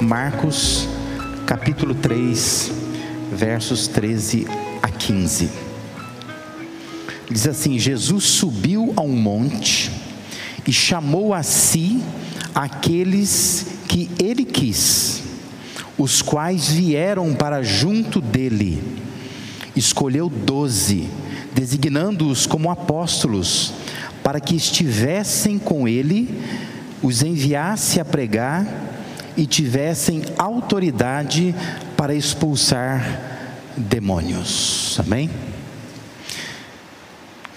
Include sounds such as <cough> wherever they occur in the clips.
Marcos, capítulo 3, versos 13 a 15. Diz assim: Jesus subiu a um monte e chamou a si aqueles que ele quis, os quais vieram para junto dele. Escolheu doze, designando-os como apóstolos, para que estivessem com ele, os enviasse a pregar e tivessem autoridade para expulsar demônios. Amém?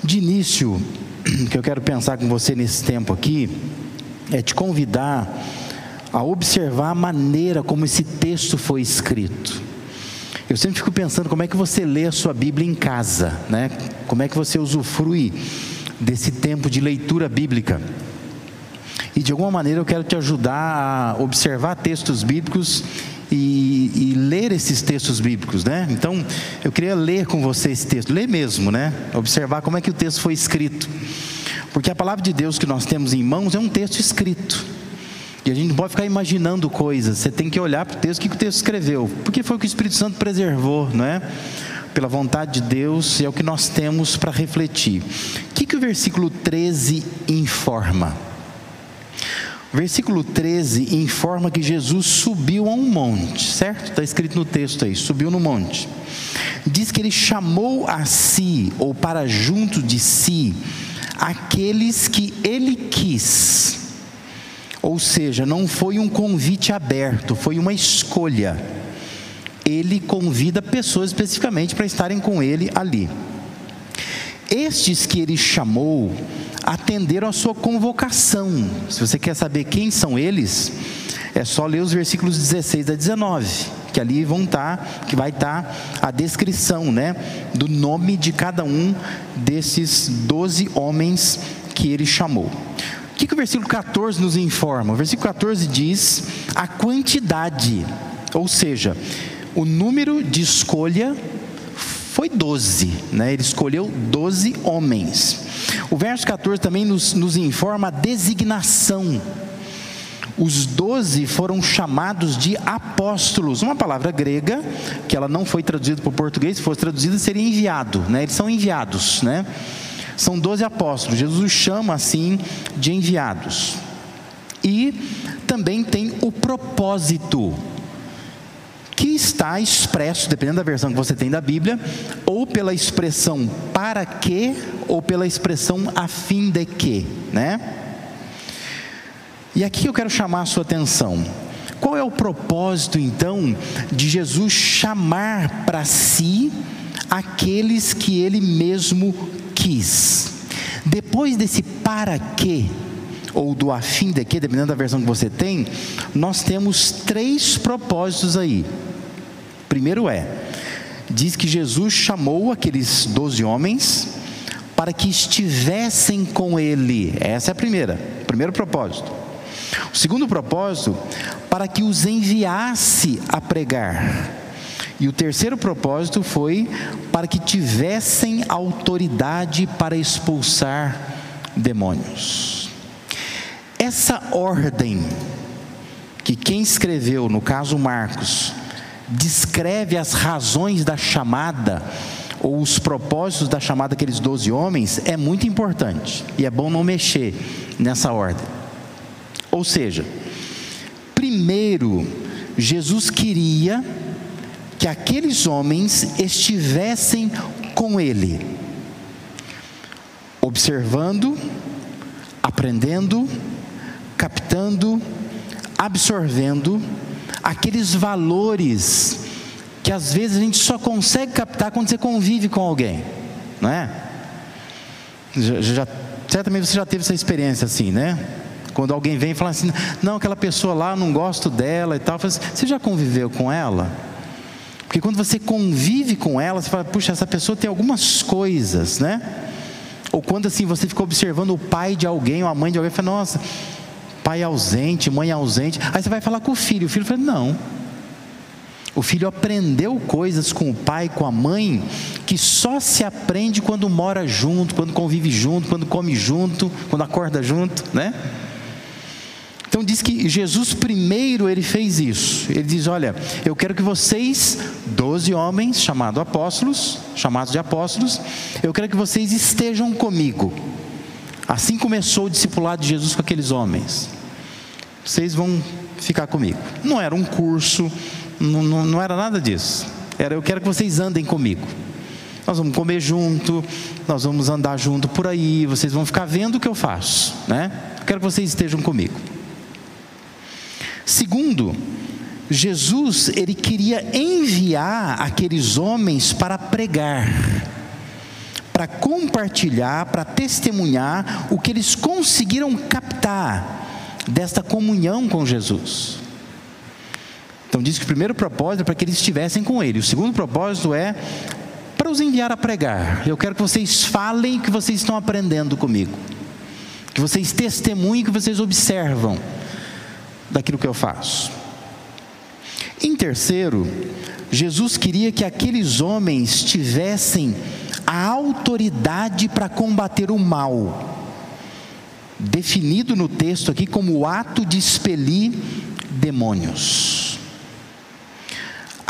De início, <clears throat> que eu quero pensar com você nesse tempo aqui, é te convidar a observar a maneira como esse texto foi escrito. Eu sempre fico pensando como é que você lê a sua Bíblia em casa, né? Como é que você usufrui desse tempo de leitura bíblica. E de alguma maneira eu quero te ajudar a observar textos bíblicos e, e, ler esses textos bíblicos, né? Então, eu queria ler com você esse texto, ler mesmo, né? Observar como é que o texto foi escrito. Porque a palavra de Deus que nós temos em mãos é um texto escrito. E a gente não pode ficar imaginando coisas, você tem que olhar para o texto, o que o texto escreveu, porque foi o que o Espírito Santo preservou, não é? Pela vontade de Deus, é o que nós temos para refletir. O que, que o versículo 13 informa? Versículo 13 informa que Jesus subiu a um monte, certo? Está escrito no texto aí, subiu no monte. Diz que ele chamou a si, ou para junto de si, aqueles que ele quis. Ou seja, não foi um convite aberto, foi uma escolha. Ele convida pessoas especificamente para estarem com ele ali. Estes que ele chamou atenderam a sua convocação. Se você quer saber quem são eles, é só ler os versículos 16 a 19, que ali vão estar, tá, que vai estar tá a descrição, né, do nome de cada um desses doze homens que ele chamou. Que, que o versículo 14 nos informa? O versículo 14 diz a quantidade, ou seja, o número de escolha foi 12, né? ele escolheu 12 homens. O verso 14 também nos, nos informa a designação. Os doze foram chamados de apóstolos, uma palavra grega que ela não foi traduzida para o português, se fosse traduzida seria enviado, né? Eles são enviados, né? São doze apóstolos. Jesus os chama assim de enviados. E também tem o propósito que está expresso, dependendo da versão que você tem da Bíblia, ou pela expressão para que, ou pela expressão a fim de que, né? E aqui eu quero chamar a sua atenção. Qual é o propósito então de Jesus chamar para si aqueles que ele mesmo quis? Depois desse para que, ou do a fim de que, dependendo da versão que você tem, nós temos três propósitos aí. Primeiro é, diz que Jesus chamou aqueles doze homens para que estivessem com ele. Essa é a primeira, primeiro propósito. O segundo propósito, para que os enviasse a pregar. E o terceiro propósito foi para que tivessem autoridade para expulsar demônios. Essa ordem que quem escreveu, no caso Marcos, descreve as razões da chamada, ou os propósitos da chamada daqueles doze homens, é muito importante. E é bom não mexer nessa ordem. Ou seja, primeiro, Jesus queria que aqueles homens estivessem com Ele, observando, aprendendo, captando, absorvendo aqueles valores que às vezes a gente só consegue captar quando você convive com alguém, não é? Já, já, certamente você já teve essa experiência assim, né? Quando alguém vem e fala assim, não, aquela pessoa lá, não gosto dela e tal. Assim, você já conviveu com ela? Porque quando você convive com ela, você fala, puxa, essa pessoa tem algumas coisas, né? Ou quando assim você fica observando o pai de alguém ou a mãe de alguém, fala, nossa, pai ausente, mãe ausente. Aí você vai falar com o filho, o filho fala: Não. O filho aprendeu coisas com o pai, com a mãe, que só se aprende quando mora junto, quando convive junto, quando come junto, quando acorda junto, né? Então diz que Jesus primeiro ele fez isso. Ele diz: Olha, eu quero que vocês, doze homens, chamados apóstolos, chamados de apóstolos, eu quero que vocês estejam comigo. Assim começou o discipulado de Jesus com aqueles homens. Vocês vão ficar comigo. Não era um curso, não, não, não era nada disso. Era eu quero que vocês andem comigo. Nós vamos comer junto, nós vamos andar junto por aí, vocês vão ficar vendo o que eu faço, né? Quero que vocês estejam comigo. Segundo, Jesus ele queria enviar aqueles homens para pregar, para compartilhar, para testemunhar o que eles conseguiram captar desta comunhão com Jesus. Então diz que o primeiro propósito é para que eles estivessem com ele. O segundo propósito é para os enviar a pregar. Eu quero que vocês falem o que vocês estão aprendendo comigo. Que vocês testemunhem, que vocês observam daquilo que eu faço. Em terceiro, Jesus queria que aqueles homens tivessem a autoridade para combater o mal, definido no texto aqui como o ato de expelir demônios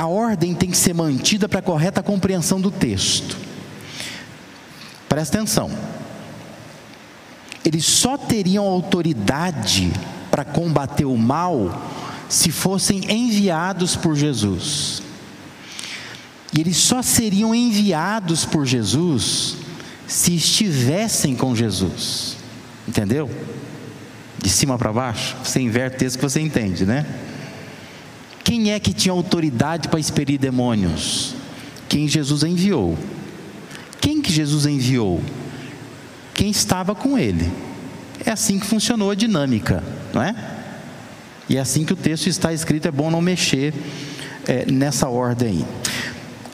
a ordem tem que ser mantida para a correta compreensão do texto. Presta atenção. Eles só teriam autoridade para combater o mal se fossem enviados por Jesus. E eles só seriam enviados por Jesus se estivessem com Jesus. Entendeu? De cima para baixo, você inverte o texto que você entende, né? Quem é que tinha autoridade para expelir demônios? Quem Jesus enviou. Quem que Jesus enviou? Quem estava com ele. É assim que funcionou a dinâmica, não é? E é assim que o texto está escrito, é bom não mexer é, nessa ordem.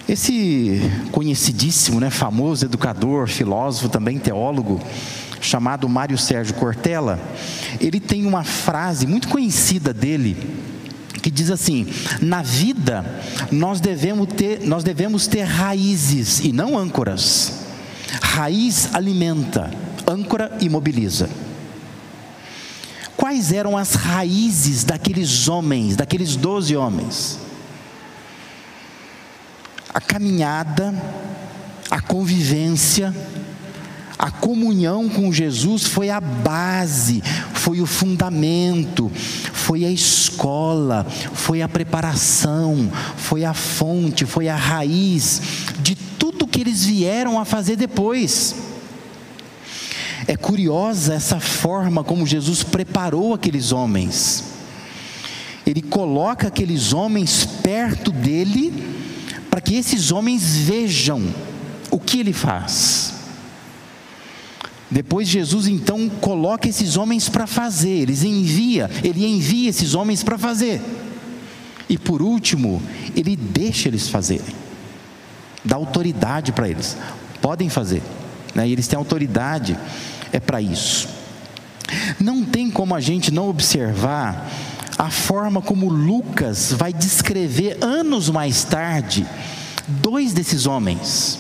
Esse conhecidíssimo, né, famoso educador, filósofo, também teólogo, chamado Mário Sérgio Cortella, ele tem uma frase muito conhecida dele, que diz assim: na vida nós devemos ter, nós devemos ter raízes e não âncoras. Raiz alimenta, âncora imobiliza. Quais eram as raízes daqueles homens, daqueles doze homens? A caminhada, a convivência, a comunhão com Jesus foi a base, foi o fundamento, foi a escola, foi a preparação, foi a fonte, foi a raiz de tudo que eles vieram a fazer depois. É curiosa essa forma como Jesus preparou aqueles homens. Ele coloca aqueles homens perto dele, para que esses homens vejam o que ele faz. Depois Jesus então coloca esses homens para fazer, eles envia, ele envia esses homens para fazer. E por último, ele deixa eles fazerem. Dá autoridade para eles. Podem fazer. Né? E eles têm autoridade é para isso. Não tem como a gente não observar a forma como Lucas vai descrever anos mais tarde dois desses homens.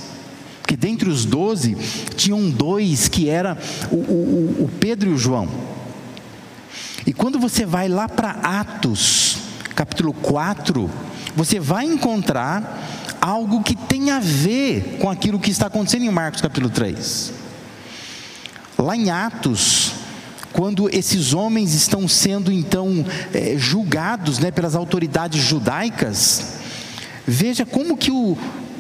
Porque dentre os doze, tinham dois que era o, o, o Pedro e o João. E quando você vai lá para Atos, capítulo 4, você vai encontrar algo que tem a ver com aquilo que está acontecendo em Marcos capítulo 3. Lá em Atos, quando esses homens estão sendo então é, julgados né, pelas autoridades judaicas, veja como que o,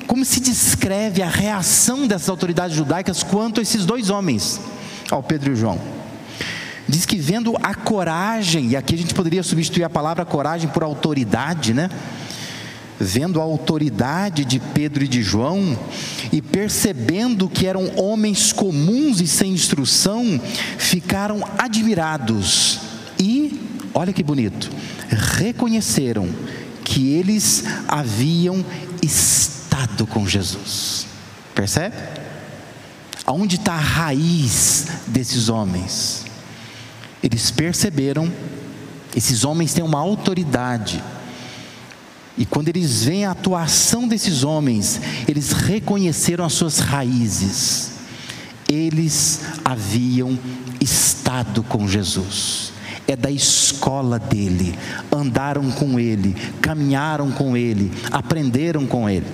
como se descreve a reação dessas autoridades judaicas quanto a esses dois homens, ao Pedro e João. Diz que vendo a coragem, e aqui a gente poderia substituir a palavra coragem por autoridade, né? Vendo a autoridade de Pedro e de João, e percebendo que eram homens comuns e sem instrução, ficaram admirados e, olha que bonito, reconheceram que eles haviam estado com Jesus. Percebe? Aonde está a raiz desses homens? Eles perceberam, esses homens têm uma autoridade E quando eles veem a atuação desses homens, eles reconheceram as suas raízes. Eles haviam estado com Jesus. É da escola dele, andaram com ele, caminharam com ele, aprenderam com ele.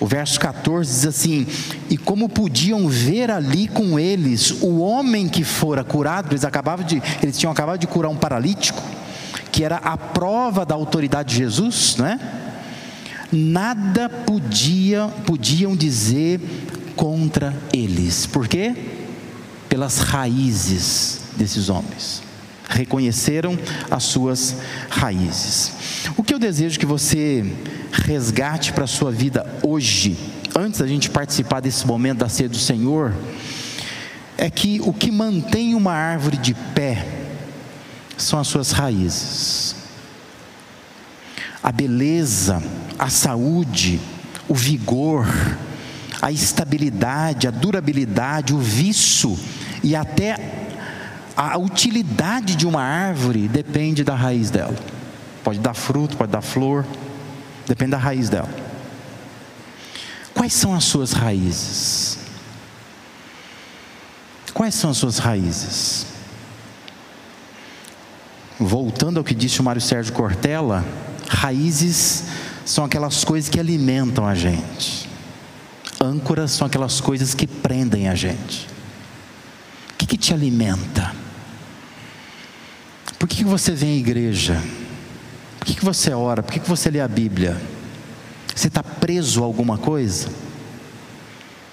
O verso 14 diz assim: E como podiam ver ali com eles o homem que fora curado, eles, acabavam de, eles tinham acabado de curar um paralítico, que era a prova da autoridade de Jesus, não é? Nada podia, podiam dizer contra eles. Por quê? Pelas raízes desses homens. Reconheceram as suas raízes. O que eu desejo que você resgate para a sua vida hoje, antes da gente participar desse momento da ceia do Senhor, é que o que mantém uma árvore de pé são as suas raízes. A beleza, a saúde, o vigor, a estabilidade, a durabilidade, o viço e até a utilidade de uma árvore depende da raiz dela. Pode dar fruto, pode dar flor, depende da raiz dela. Quais são as suas raízes? Quais são as suas raízes? Voltando ao que disse o Mário Sérgio Cortella, raízes são aquelas coisas que alimentam a gente. Âncoras são aquelas coisas que prendem a gente. O que, que te alimenta? Por que, que você vem à igreja? Por que, que você ora? Por que, que você lê a Bíblia? Você está preso a alguma coisa?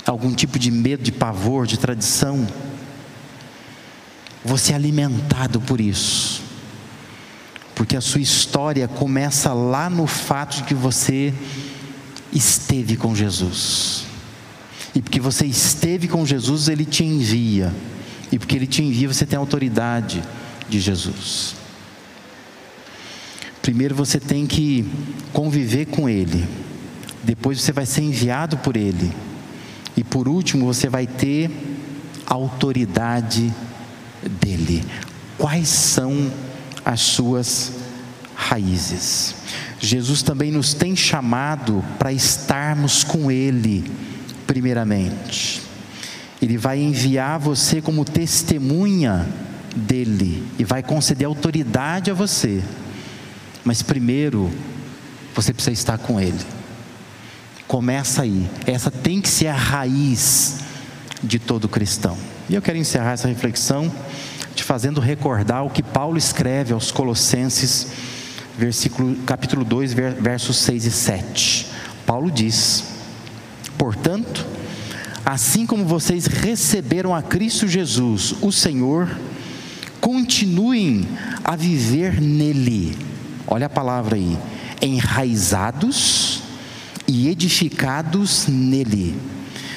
Algum tipo de medo, de pavor, de tradição? Você é alimentado por isso porque a sua história começa lá no fato de que você esteve com Jesus. E porque você esteve com Jesus, Ele te envia. E porque Ele te envia, você tem a autoridade de Jesus. Primeiro você tem que conviver com Ele. Depois você vai ser enviado por Ele. E por último, você vai ter a autoridade dele. Quais são as suas raízes. Jesus também nos tem chamado para estarmos com Ele, primeiramente. Ele vai enviar você como testemunha dele e vai conceder autoridade a você. Mas primeiro, você precisa estar com Ele. Começa aí. Essa tem que ser a raiz de todo cristão. E eu quero encerrar essa reflexão fazendo recordar o que Paulo escreve aos Colossenses, versículo, capítulo 2, versos 6 e 7. Paulo diz: Portanto, assim como vocês receberam a Cristo Jesus, o Senhor, continuem a viver nele. Olha a palavra aí, enraizados e edificados nele,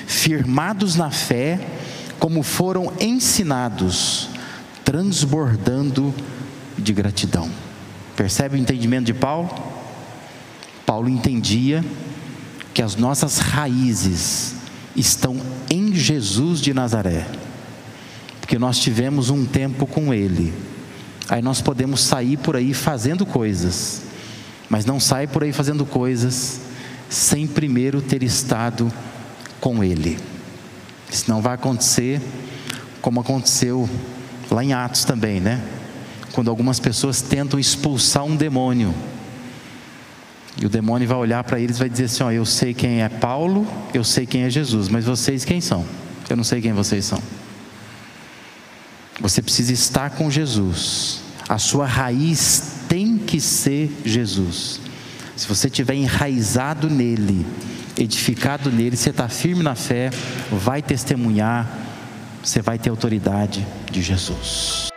firmados na fé, como foram ensinados transbordando de gratidão. Percebe o entendimento de Paulo? Paulo entendia que as nossas raízes estão em Jesus de Nazaré, porque nós tivemos um tempo com Ele. Aí nós podemos sair por aí fazendo coisas, mas não sai por aí fazendo coisas sem primeiro ter estado com Ele. Senão vai acontecer como aconteceu lá em Atos também, né? Quando algumas pessoas tentam expulsar um demônio. E o demônio vai olhar para eles e vai dizer assim: ó, eu sei quem é Paulo, eu sei quem é Jesus, mas vocês quem são? Eu não sei quem vocês são. Você precisa estar com Jesus. A sua raiz tem que ser Jesus. Se você estiver enraizado nele, edificado nele, você está firme na fé, vai testemunhar, você vai ter autoridade de Jesus.